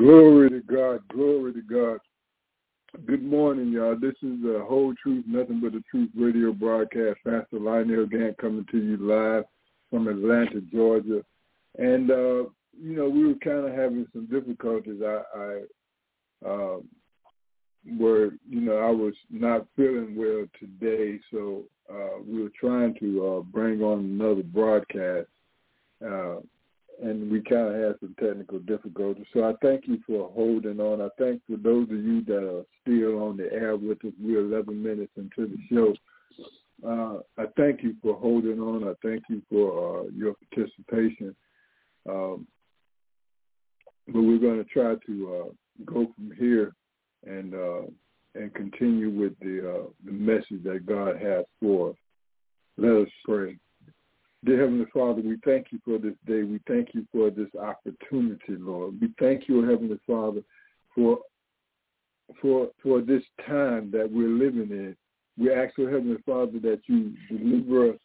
Glory to God, glory to God. Good morning, y'all. This is the Whole Truth, Nothing But the Truth radio broadcast. Pastor Lionel Gantt coming to you live from Atlanta, Georgia. And, uh, you know, we were kind of having some difficulties. I, I uh, were, you know, I was not feeling well today, so uh, we were trying to uh, bring on another broadcast. Uh, and we kind of had some technical difficulties. So I thank you for holding on. I thank for those of you that are still on the air with us. We're 11 minutes into the show. Uh, I thank you for holding on. I thank you for uh, your participation. Um, but we're going to try to uh, go from here and uh, and continue with the uh, the message that God has for us. Let us pray. Dear Heavenly Father, we thank you for this day. We thank you for this opportunity, Lord. We thank you, Heavenly Father, for for for this time that we're living in. We ask, oh Heavenly Father, that you deliver us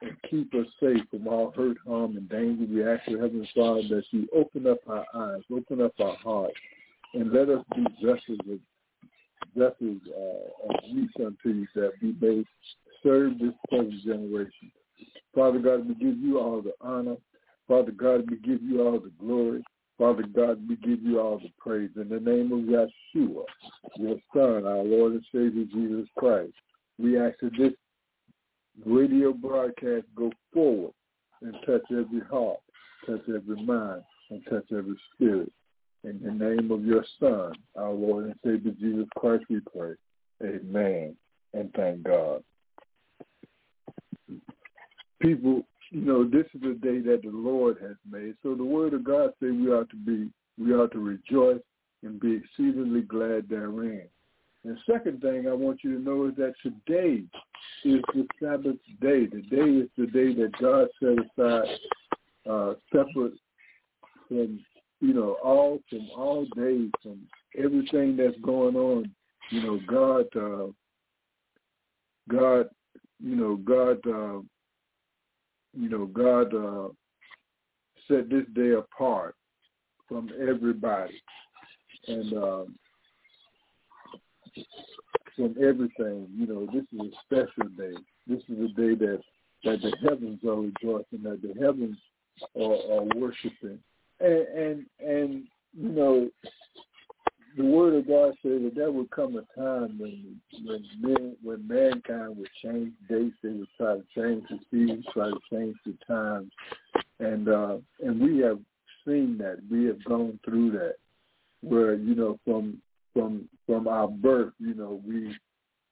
and keep us safe from all hurt, harm, and danger. We ask, oh Heavenly Father, that you open up our eyes, open up our hearts, and let us be vessels of vessels uh, of use unto you that we may serve this present generation. Father God, we give you all the honor. Father God, we give you all the glory. Father God, we give you all the praise. In the name of Yeshua, your Son, our Lord and Savior Jesus Christ, we ask that this radio broadcast go forward and touch every heart, touch every mind, and touch every spirit. In the name of your Son, our Lord and Savior Jesus Christ, we pray. Amen. And thank God people, you know, this is the day that the Lord has made. So the word of God says we ought to be, we ought to rejoice and be exceedingly glad therein. And second thing I want you to know is that today is the Sabbath day. Today is the day that God set aside uh, separate from, you know, all from all days, from everything that's going on. You know, God, uh, God, you know, God uh, you know, God uh, set this day apart from everybody and um, from everything. You know, this is a special day. This is a day that that the heavens are rejoicing, that the heavens are, are worshiping, and and and you know, the word of God says that there would come a time when when men when mankind would change dates, they would try to change the seasons, try to change the times, and uh, and we have seen that. We have gone through that, where you know from from from our birth, you know, we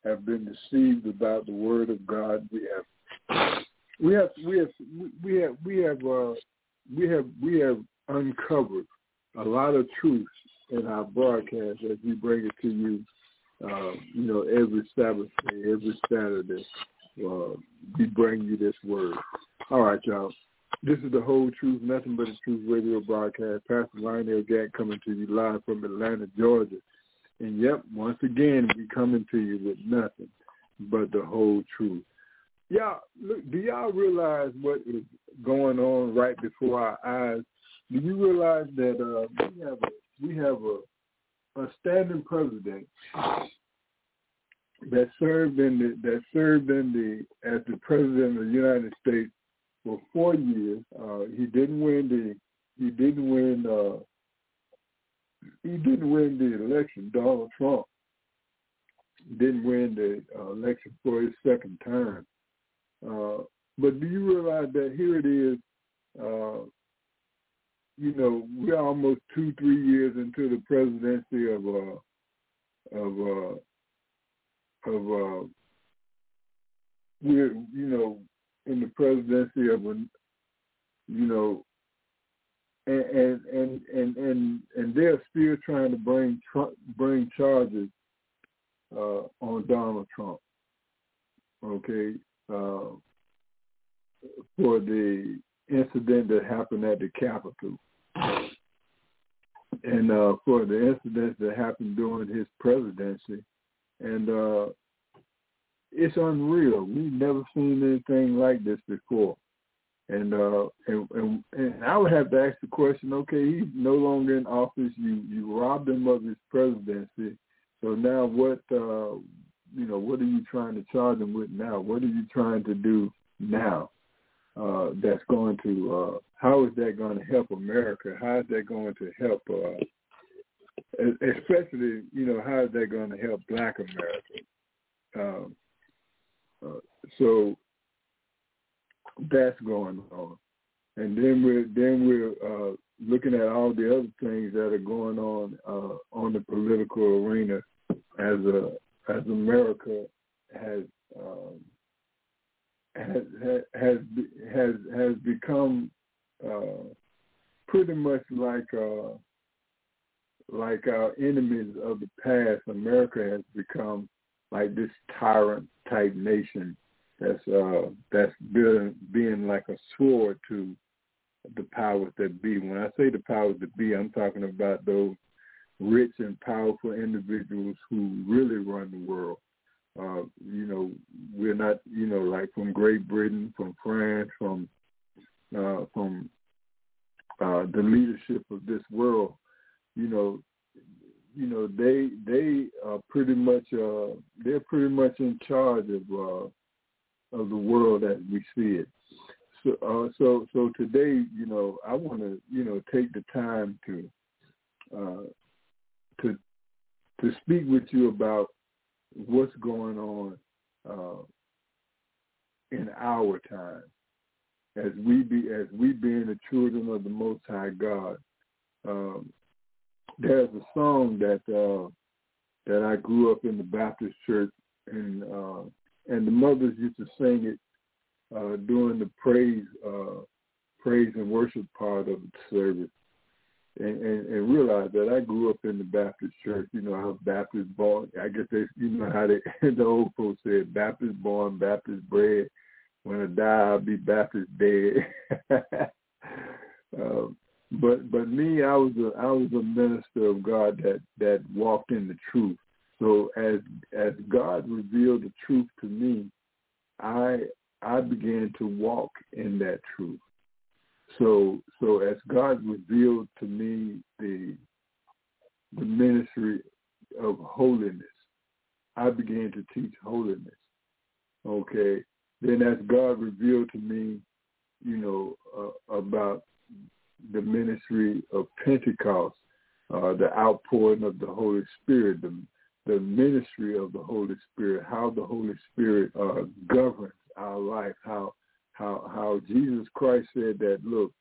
have been deceived about the word of God. We have we have we have we have we have uh, we have we have uncovered a lot of truths in our broadcast as we bring it to you, uh, you know, every Sabbath day, every Saturday. Uh, we bring you this word. All right, y'all. This is the whole truth, nothing but the truth radio broadcast. Pastor Lionel Gantt coming to you live from Atlanta, Georgia. And yep, once again, we coming to you with nothing but the whole truth. Y'all, look, do y'all realize what is going on right before our eyes? Do you realize that uh, we have a we have a a standing president that served in the that served in the as the president of the United States for four years. Uh, he didn't win the he didn't win uh, he didn't win the election. Donald Trump didn't win the uh, election for his second term. Uh, but do you realize that here it is? You know, we're almost two, three years into the presidency of uh of uh of uh we're you know, in the presidency of a, you know, and and and and and, they're still trying to bring bring charges uh, on Donald Trump. Okay, uh, for the incident that happened at the Capitol, and uh, for the incidents that happened during his presidency, and uh, it's unreal. We've never seen anything like this before. And uh and, and and I would have to ask the question, okay, he's no longer in office, you you robbed him of his presidency. So now what uh you know, what are you trying to charge him with now? What are you trying to do now? Uh that's going to uh how is that going to help America? How is that going to help uh especially, you know, how is that going to help black America? Um uh, so that's going on, and then we're then we're uh, looking at all the other things that are going on uh, on the political arena as a as America has um, has has has become uh, pretty much like uh, like our enemies of the past. America has become like this tyrant type nation that's uh that's being being like a sword to the powers that be. When I say the powers that be, I'm talking about those rich and powerful individuals who really run the world. Uh, you know, we're not, you know, like from Great Britain, from France, from uh, from uh, the leadership of this world. You know, you know they they are pretty much uh, they're pretty much in charge of uh, of the world as we see it. So, uh, so, so today, you know, I want to, you know, take the time to, uh, to, to speak with you about what's going on uh, in our time, as we be, as we being the children of the Most High God. Um, there's a song that uh, that I grew up in the Baptist church, and uh, and the mothers used to sing it uh, during the praise uh, praise and worship part of the service. And, and, and realize that I grew up in the Baptist church. You know, was Baptist born. I guess they, you know how they, the old folks said, Baptist born, Baptist bred. When I die, I'll be Baptist dead. uh, but but me, I was a I was a minister of God that that walked in the truth. So as as God revealed the truth to me, I I began to walk in that truth. So so as God revealed to me the the ministry of holiness, I began to teach holiness. Okay. Then as God revealed to me, you know, uh, about the ministry of Pentecost, uh, the outpouring of the Holy Spirit, the the ministry of the Holy Spirit, how the Holy Spirit uh, governs our life, how how how Jesus Christ said that, look,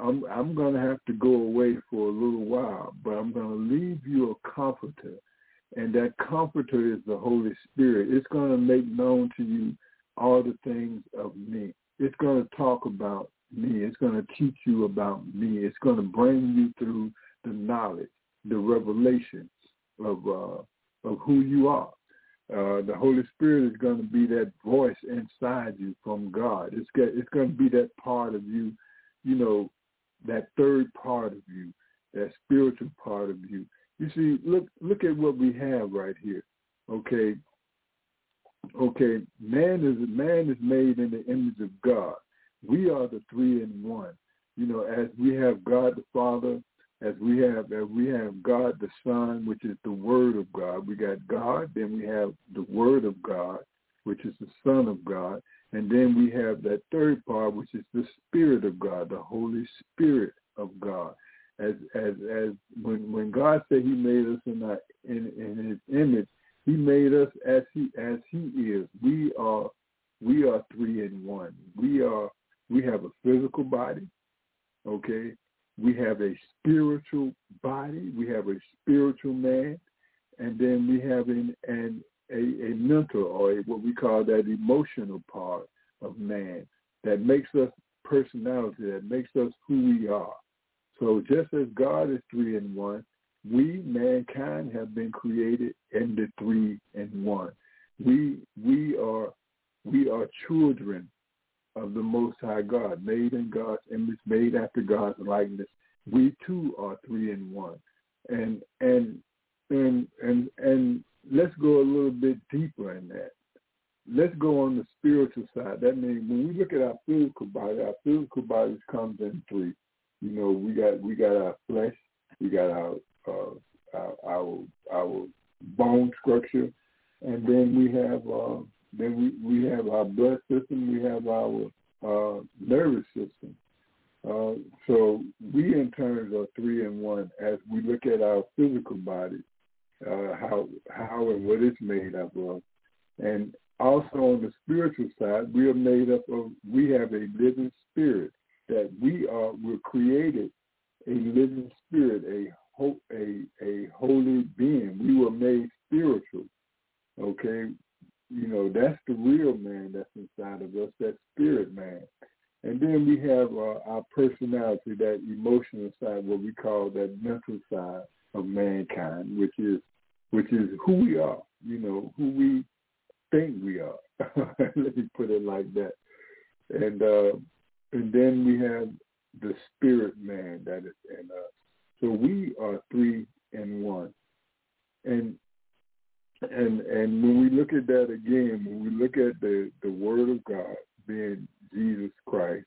I'm I'm going to have to go away for a little while, but I'm going to leave you a comforter, and that comforter is the Holy Spirit. It's going to make known to you all the things of me. It's going to talk about me. It's going to teach you about me. It's going to bring you through the knowledge, the revelation of uh, of who you are. Uh, the Holy Spirit is going to be that voice inside you from God. It's it's going to be that part of you, you know, that third part of you, that spiritual part of you. You see, look look at what we have right here. Okay, okay, man is man is made in the image of God. We are the three in one. You know, as we have God the Father, as we have as we have God the Son, which is the Word of God. We got God, then we have the Word of God, which is the Son of God, and then we have that third part, which is the Spirit of God, the Holy Spirit of God. As as as when when God said He made us in our, in in His image, He made us as He as He is. We are we are three in one. We are we have a physical body, okay, we have a spiritual body, we have a spiritual man, and then we have an, an a, a mental or a, what we call that emotional part of man. that makes us personality, that makes us who we are. So just as God is three in one, we mankind have been created in the three in one. We we are we are children of the Most High God, made in God's image, made after God's likeness. We too are three in one, and and and and and let's go a little bit deeper in that. Let's go on the spiritual side. That means when we look at our physical body, our physical bodies comes in three. You know, we got we got our flesh, we got our uh, our, our our bone structure, and then we have uh, then we, we have our blood system, we have our uh, nervous system. Uh, so we in turn are three in one as we look at our physical body, uh, how how and what it's made up of, and also on the spiritual side, we are made up of we have a living spirit that we are we're created a living spirit, a ho- a a holy being. We were made spiritual. Okay, you know that's the real man that's inside of us, that spirit man. And then we have uh, our personality, that emotional side, what we call that mental side of mankind, which is which is who we are. You know who we think we are. Let me put it like that. And uh, and then we have the spirit man that is in us. So we are three in one. And and and when we look at that again, when we look at the the Word of God being Jesus Christ,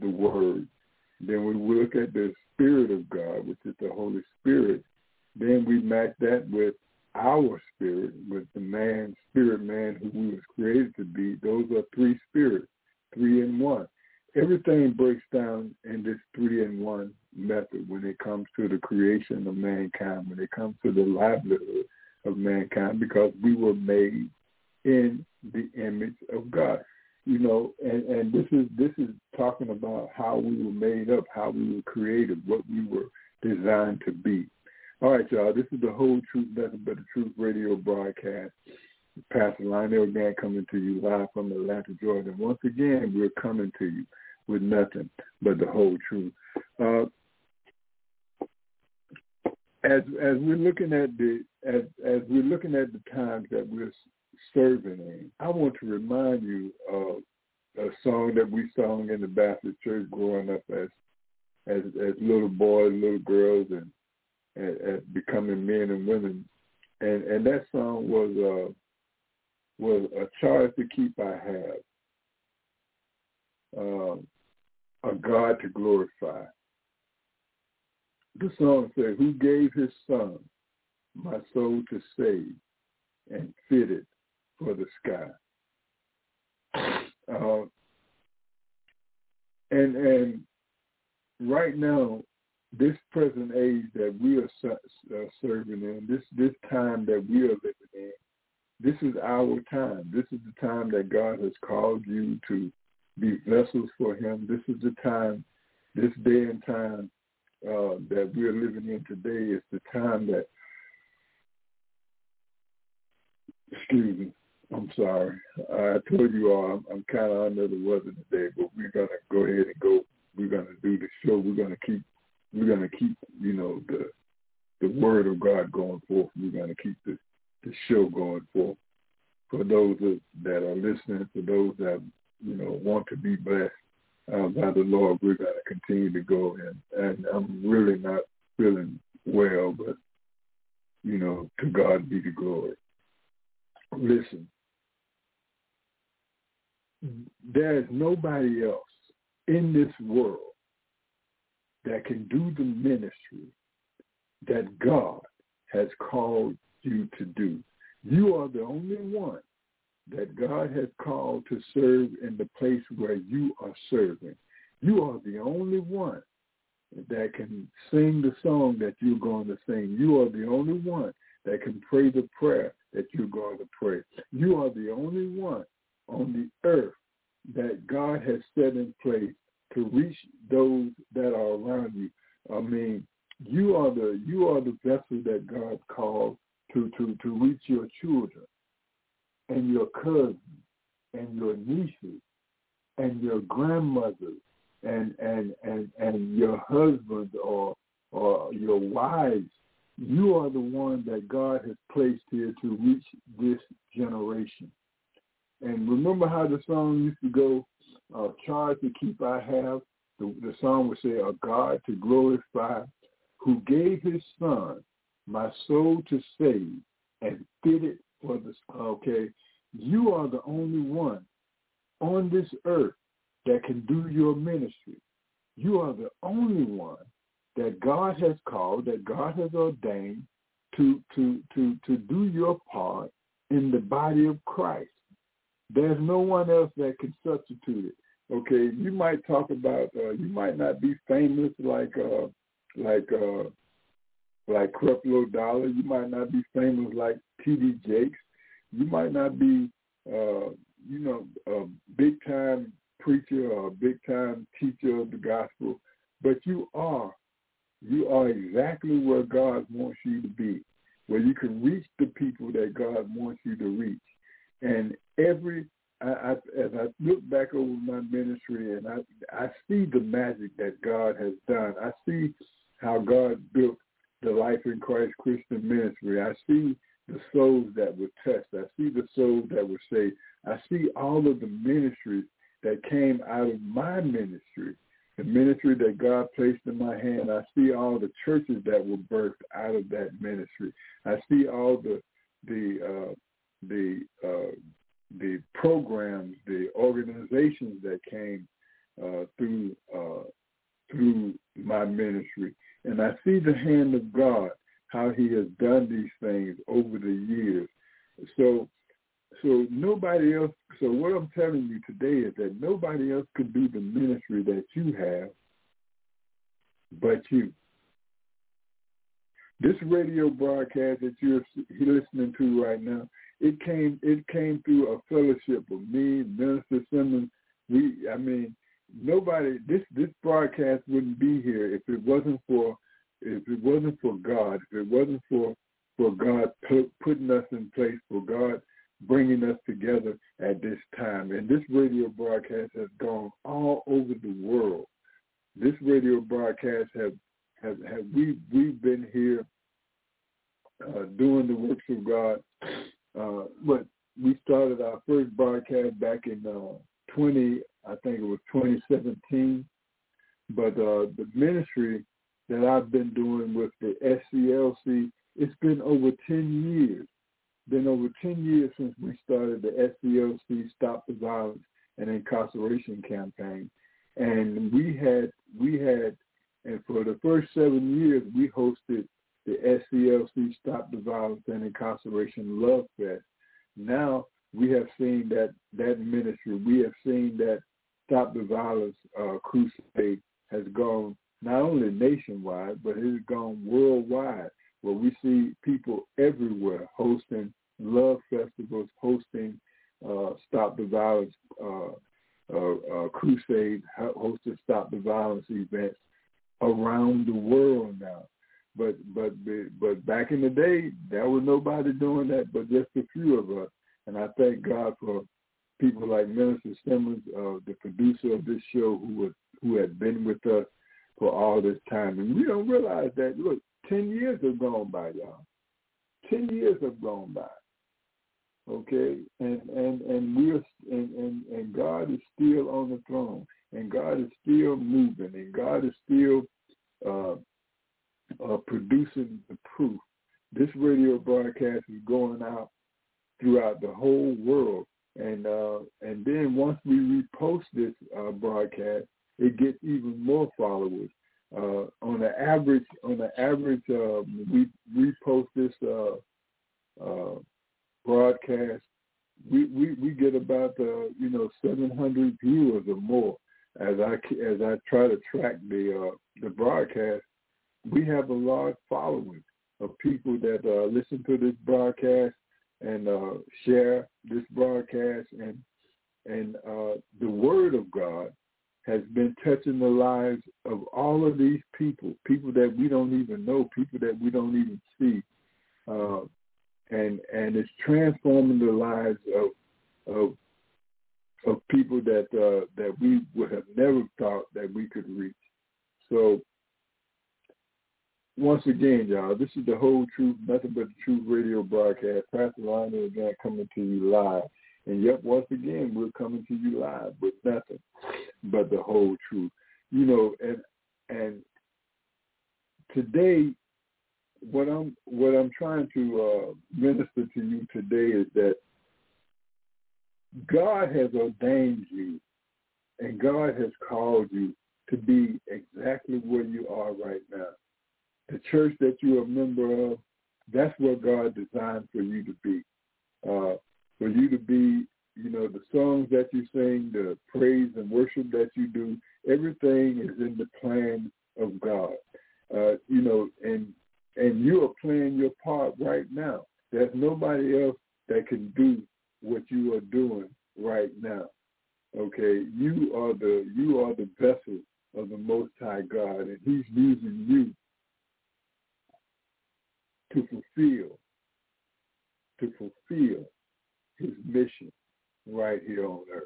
the Word, then when we look at the Spirit of God, which is the Holy Spirit. Then we match that with our spirit, with the man, spirit man who we was created to be. Those are three spirits, three in one. Everything breaks down in this three in one method when it comes to the creation of mankind, when it comes to the livelihood of mankind, because we were made in the image of God. You know, and, and this is this is talking about how we were made up, how we were created, what we were designed to be. All right, y'all. This is the whole truth, nothing but the truth radio broadcast. Pastor Lionel Gantt coming to you live from Atlanta, Georgia. Once again, we're coming to you with nothing but the whole truth. Uh, as as we're looking at the as as we're looking at the times that we're serving in, I want to remind you of a song that we sung in the Baptist church growing up as as as little boys, little girls, and at, becoming men and women, and and that song was uh was a charge to keep I have, um, a God to glorify. The song said, "Who gave His Son, my soul to save, and fitted for the sky." Uh, and and right now this present age that we are uh, serving in, this this time that we are living in, this is our time. This is the time that God has called you to be vessels for Him. This is the time, this day and time uh, that we're living in today is the time that. Excuse me. I'm sorry. I told you all I'm, I'm kind of under the weather today, but we're gonna go ahead and go. We're gonna do the show. We're gonna keep we're to keep, you know, the the word of God going forth. We're to keep the, the show going forth. For those that, that are listening, for those that, you know, want to be blessed uh, by the Lord, we're to continue to go. And, and I'm really not feeling well, but, you know, to God be the glory. Listen, there is nobody else in this world that can do the ministry that God has called you to do. You are the only one that God has called to serve in the place where you are serving. You are the only one that can sing the song that you're going to sing. You are the only one that can pray the prayer that you're going to pray. You are the only one on the earth that God has set in place to reach those that are around you. I mean, you are the you are the vessel that God called to to to reach your children and your cousins and your nieces and your grandmothers and and and and your husbands or or your wives, you are the one that God has placed here to reach this generation. And remember how the song used to go, uh, charge to keep I have. The, the song would say, a God to glorify, who gave his son, my soul to save, and fitted for the, okay, you are the only one on this earth that can do your ministry. You are the only one that God has called, that God has ordained to to to to do your part in the body of Christ. There's no one else that can substitute it. Okay, you might talk about uh, you might not be famous like uh, like uh, like Creflo Dollar. You might not be famous like T.D. Jakes. You might not be uh, you know a big time preacher or a big time teacher of the gospel, but you are you are exactly where God wants you to be, where you can reach the people that God wants you to reach. And every I, I, as I look back over my ministry and I I see the magic that God has done. I see how God built the Life in Christ Christian Ministry. I see the souls that were touched. I see the souls that were saved. I see all of the ministries that came out of my ministry, the ministry that God placed in my hand. I see all the churches that were birthed out of that ministry. I see all the the uh, the uh, the programs, the organizations that came uh, through uh, through my ministry, and I see the hand of God, how He has done these things over the years. So, so nobody else. So what I'm telling you today is that nobody else could do the ministry that you have, but you. This radio broadcast that you're listening to right now, it came it came through a fellowship of me, Minister Simmons. We, I mean, nobody. This this broadcast wouldn't be here if it wasn't for if it wasn't for God. If it wasn't for for God put, putting us in place, for God bringing us together at this time. And this radio broadcast has gone all over the world. This radio broadcast have have, have we we've been here uh, doing the works of God. Uh, but we started our first broadcast back in uh, 20, I think it was 2017. But uh, the ministry that I've been doing with the SCLC, it's been over 10 years. Been over 10 years since we started the SCLC Stop the Violence and Incarceration campaign. And we had, we had, and for the first seven years, we hosted the SCLC Stop the Violence and Incarceration Love Fest. Now we have seen that that ministry, we have seen that Stop the Violence uh, crusade has gone not only nationwide, but it has gone worldwide, where we see people everywhere hosting love festivals, hosting uh, Stop the Violence uh, uh, uh crusade, hosting Stop the Violence events around the world now. But but but back in the day, there was nobody doing that, but just a few of us. And I thank God for people like Minister Simmons, uh, the producer of this show, who was who had been with us for all this time. And we don't realize that. Look, ten years have gone by, y'all. Ten years have gone by. Okay, and and and we're and, and and God is still on the throne, and God is still moving, and God is still uh, uh, producing the proof. This radio broadcast is going out throughout the whole world, and uh, and then once we repost this uh, broadcast, it gets even more followers. Uh, on the average, on the average, uh, we repost this uh, uh, broadcast. We, we we get about you know 700 viewers or more as I as I try to track the uh, the broadcast we have a large following of people that uh, listen to this broadcast and uh, share this broadcast, and and uh, the word of God has been touching the lives of all of these people, people that we don't even know, people that we don't even see, uh, and and it's transforming the lives of of of people that uh, that we would have never thought that we could reach. So once Gantt, y'all, this is the whole truth, nothing but the truth radio broadcast. Pastor Lionel again coming to you live. And yet once again we're coming to you live with nothing but the whole truth. You know, and and today what I'm what I'm trying to uh, minister to you today is that God has ordained you and God has called you to be exactly where you are right now. The church that you're a member of, that's what God designed for you to be. Uh, for you to be, you know, the songs that you sing, the praise and worship that you do, everything is in the plan of God. Uh, you know, and and you are playing your part right now. There's nobody else that can do what you are doing right now. Okay, you are the you are the vessel of the Most High God, and He's using you to fulfill to fulfill His mission right here on earth.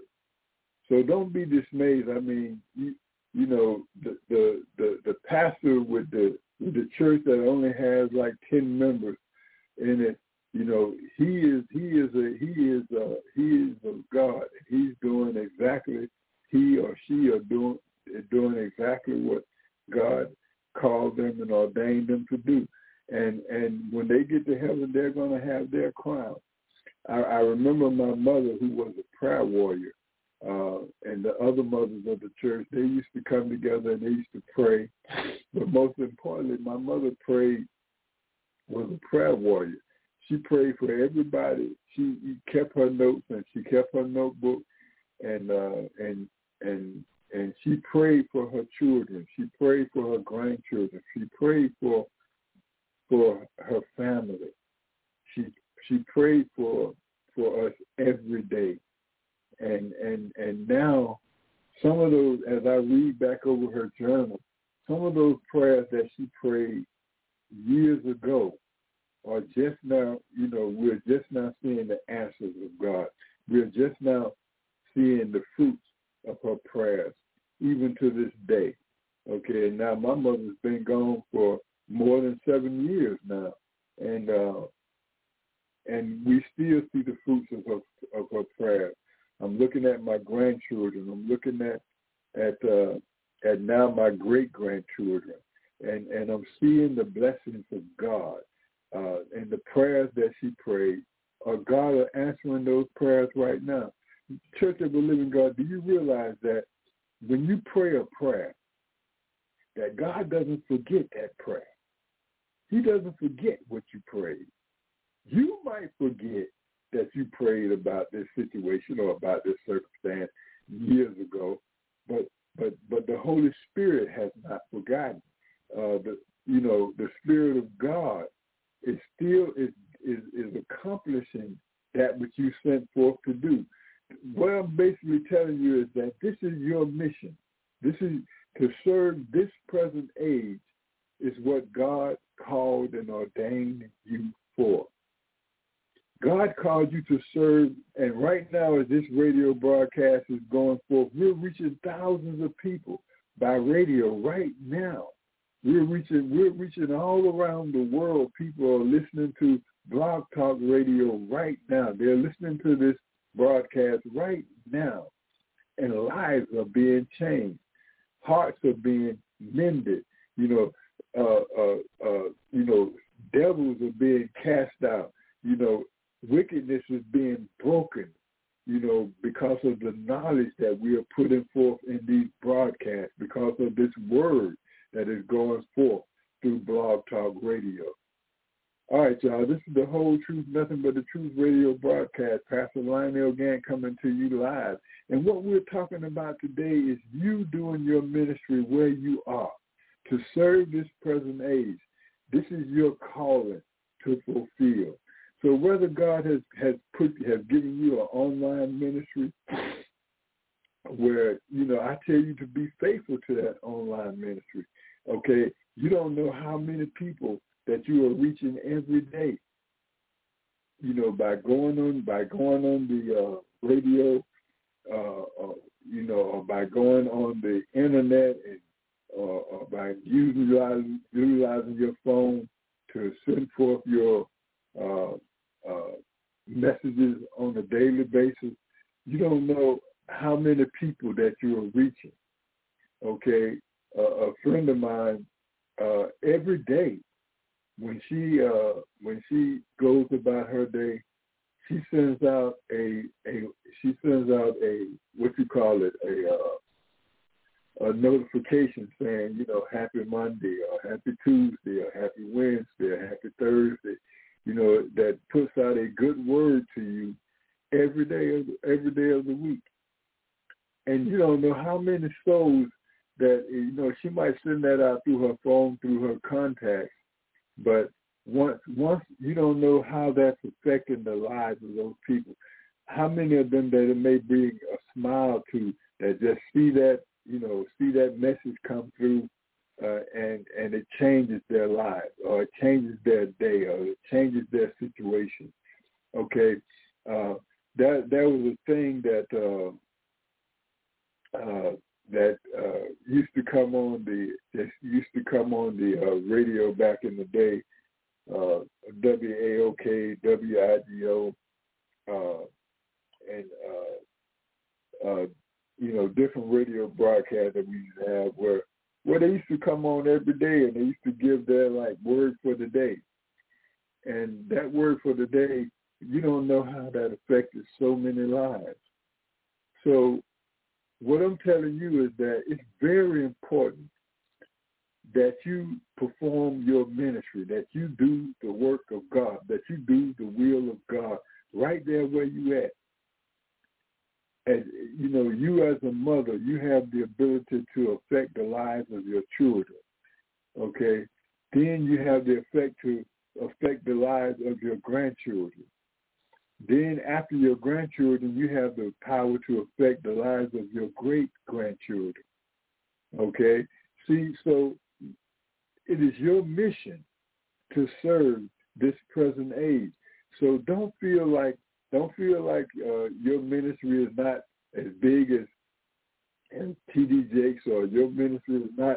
So don't be dismayed. I mean, you you know the the the, the pastor with the with the church that only has like ten members in it you know, he is he is a he is a he is of God. He's doing exactly he or she are doing doing exactly what God called them and ordained them to do. And and when they get to heaven, they're going to have their crown. I, I remember my mother, who was a prayer warrior, uh, and the other mothers of the church. They used to come together and they used to pray. But most importantly, my mother prayed was a prayer warrior she prayed for everybody. She kept her notes and she kept her notebook, and uh, and and and she prayed for her children. She prayed for her grandchildren. She prayed for for her family. She she prayed for for us every day, and and and now some of those, as I read back over her journal, some of those prayers that she prayed years ago are just now, you know, we're just now seeing the answers of God. We're just now seeing the fruits of her prayers, even to this day. Okay, now my mother's been gone for more than seven years now, and uh, and we still see the fruits of her of her prayers. I'm looking at my grandchildren. I'm looking at at uh, at now my great grandchildren, and and I'm seeing the blessings of God uh, and the prayers that she prayed, uh, God are answering those prayers right now. Church of the Living God, do you realize that when you pray a prayer, that God doesn't forget that prayer. He doesn't forget what you prayed. You might forget that you prayed about this situation or about this circumstance years ago, but but but the Holy Spirit has not forgotten. Uh, the you know the Spirit of God is still is, is is accomplishing that which you sent forth to do. What I'm basically telling you is that this is your mission. This is to serve this present age is what God called and ordained you for. God called you to serve, and right now as this radio broadcast is going forth, we're reaching thousands of people by radio right now. We're reaching we're reaching all around the world. People are listening to Blog Talk Radio right now. They're listening to this broadcast right now. And lives are being changed. Hearts are being mended. You know, uh, uh, uh, you know, devils are being cast out. You know, wickedness is being broken. You know, because of the knowledge that we are putting forth in these broadcasts, because of this word that is going forth through Blog Talk Radio. All right, y'all. This is the whole truth, nothing but the truth radio broadcast. Pastor Lionel Gantt coming to you live. And what we're talking about today is you doing your ministry where you are to serve this present age. This is your calling to fulfill. So whether God has, has put has given you an online ministry where, you know, I tell you to be faithful to that online ministry. Okay, you don't know how many people that you are reaching every day. You know, by going on by going on the uh, radio, uh, uh, you know, or by going on the internet by utilizing, utilizing your phone to send forth your uh, uh, messages on a daily basis, you don't know how many people that you are reaching. Okay, uh, a friend of mine, uh, every day when she uh, when she goes about her day, she sends out a a she sends out a what you call it a uh, a notification saying you know happy Monday or happy Tuesday or happy Wednesday or happy Thursday, you know that puts out a good word to you every day of every day of the week, and you don't know how many souls that you know she might send that out through her phone through her contacts, but once once you don't know how that's affecting the lives of those people. How many of them that it may bring a smile to that just see that you know see that message come through uh, and and it changes their lives or it changes their day or it changes their situation. Okay, uh, that that was a thing that uh, uh, that uh, used to come on the that used to come on the uh, radio back in the day uh, uh, and uh, uh, you know different radio broadcasts that we used to have where where they used to come on every day and they used to give their like word for the day, and that word for the day you don't know how that affected so many lives. So what I'm telling you is that it's very important that you perform your ministry, that you do the work of God, that you do the will of God right there where you at. You know, you as a mother, you have the ability to affect the lives of your children. Okay? Then you have the effect to affect the lives of your grandchildren. Then after your grandchildren, you have the power to affect the lives of your great grandchildren. Okay? See, so it is your mission to serve this present age. So don't feel like don't feel like uh, your ministry is not as big as as TD Jakes or your ministry is not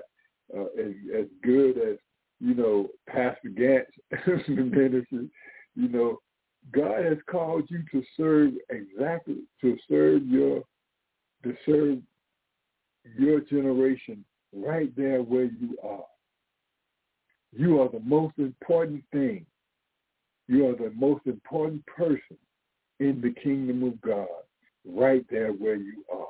uh, as as good as you know Pastor Gantt's ministry. You know, God has called you to serve exactly to serve your to serve your generation right there where you are. You are the most important thing. You are the most important person in the kingdom of God, right there where you are.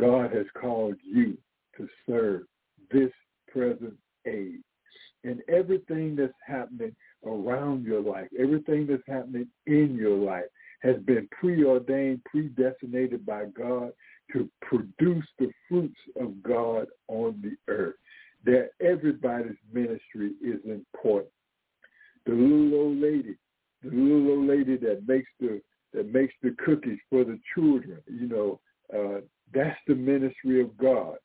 God has called you to serve this present age. And everything that's happening around your life, everything that's happening in your life has been preordained, predestinated by God to produce the fruits of God on the earth that everybody's ministry is important. The little old lady, the little old lady that makes the that makes the cookies for the children, you know, uh, that's the ministry of God.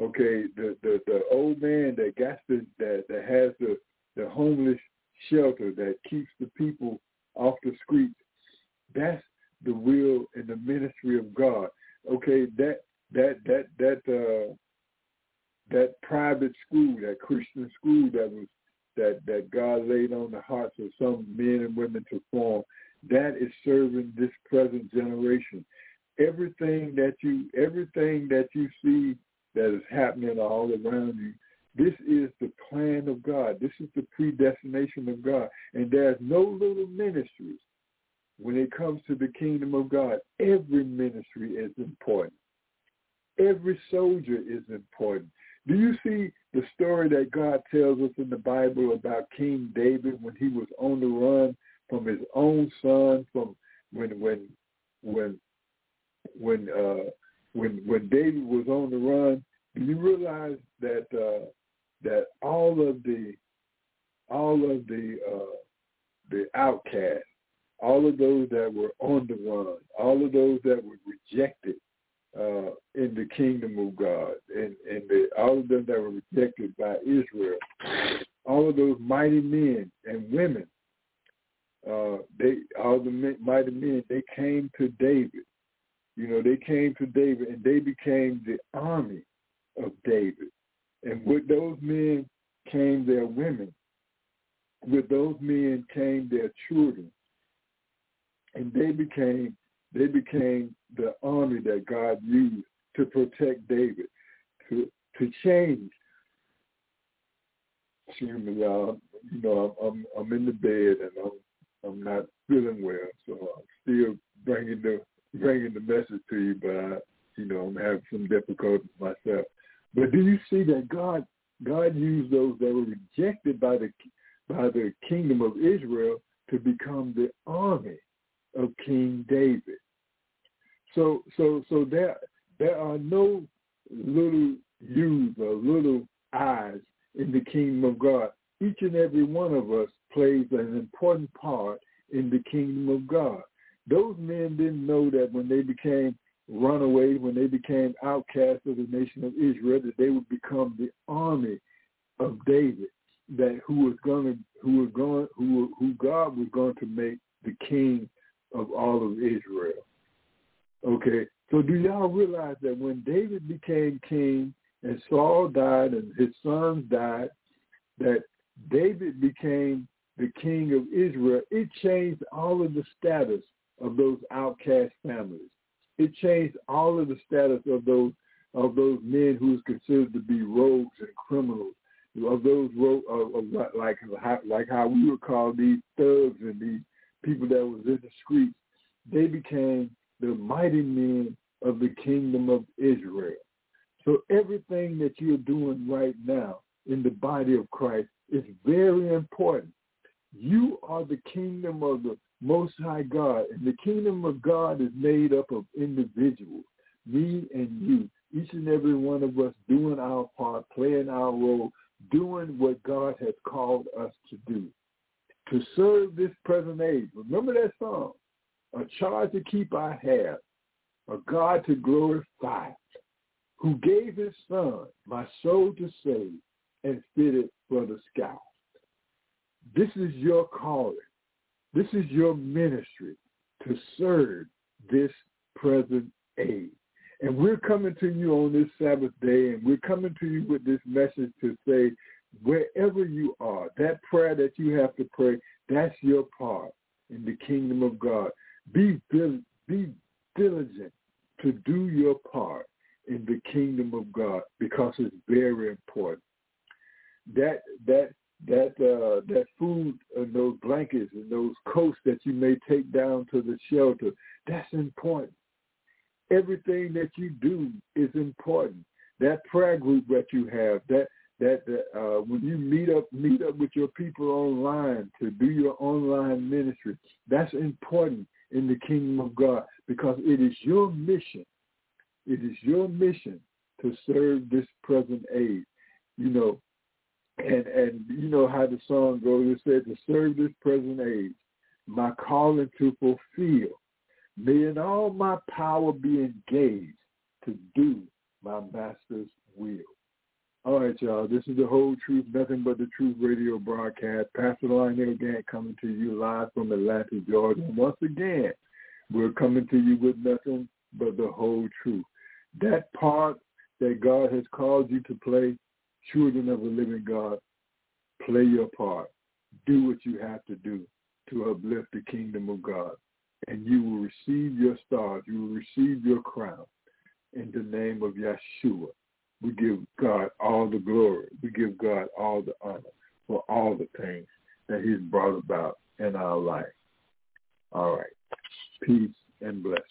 Okay, the the, the old man that got the that, that has the the homeless shelter that keeps the people off the streets, that's the will and the ministry of God. Okay, that that that that uh that private school, that Christian school that was that that God laid on the hearts of some men and women to form, that is serving this present generation. Everything that you everything that you see that is happening all around you, this is the plan of God. This is the predestination of God. And there's no little ministries when it comes to the kingdom of God. Every ministry is important. Every soldier is important. Do you see the story that God tells us in the Bible about King David when he was on the run from his own son from when when when when uh when when David was on the run, do you realize that uh that all of the all of the uh the outcasts, all of those that were on the run, all of those that were rejected, uh, in the kingdom of God, and, and the, all of them that were rejected by Israel, all of those mighty men and women, uh, they all the men, mighty men, they came to David, You know, they came to David and they became the army of David. And with those men came their women. With those men came their children. And they became they became the army that God used to protect David, to to change. Excuse me, y'all. You know, I'm I'm, I'm in the bed and I'm I'm not feeling well, so I'm still bringing the bringing the message to you, but I, you know, I'm having some difficulties myself. But do you see that God God used those that were rejected by the by the kingdom of Israel to become the army of King David. So so so there there are no little U's or little I's in the kingdom of God. Each and every one of us plays an important part in the kingdom of God. Those men didn't know that when they became runaways, when they became outcasts of the nation of Israel, that they would become the army of David, that who was to, who was going, who who God was going to make the king of all of Israel. Okay, so do y'all realize that when David became king and Saul died and his sons died, that David became the king of Israel, it changed all of the status of those outcast families. It changed all of the status of those of those men who was considered to be rogues and criminals, of those of, of like like how we would call these thugs and these people that was in the streets. They became the mighty men of the kingdom of Israel. So everything that you're doing right now in the body of Christ is very important. You are the kingdom of the Most High God, and the kingdom of God is made up of individuals, me and you, each and every one of us doing our part, playing our role, doing what God has called us to do, to serve this present age. Remember that song, a charge to keep I have, a God to glorify, who gave his son, my soul to save, and fitted for the sky. This is your calling. This is your ministry to serve this present age. And we're coming to you on this Sabbath day, and we're coming to you with this message to say, wherever you are, that prayer that you have to pray, that's your part in the kingdom of God. Be, be diligent to do your part in the kingdom of God because it's very important. That that that uh, that food and those blankets and those coats that you may take down to the shelter, that's important. Everything that you do is important. That prayer group that you have, that that uh, when you meet up meet up with your people online to do your online ministry, that's important in the kingdom of God because it is your mission. It is your mission to serve this present age. You know, and and you know how the song goes. It said to serve this present age, my calling to fulfill. May in all my power be engaged to do my master's will. All right, y'all. This is the whole truth, nothing but the truth radio broadcast. Pastor Lionel Gantt coming to you live from Atlanta, Georgia. Once again, we're coming to you with nothing but the whole truth. That part that God has called you to play, children of the living God, play your part. Do what you have to do to uplift the kingdom of God. And you will receive your stars. You will receive your crown in the name of Yeshua. We give God all the glory. We give God all the honor for all the things that he's brought about in our life. All right. Peace and blessings.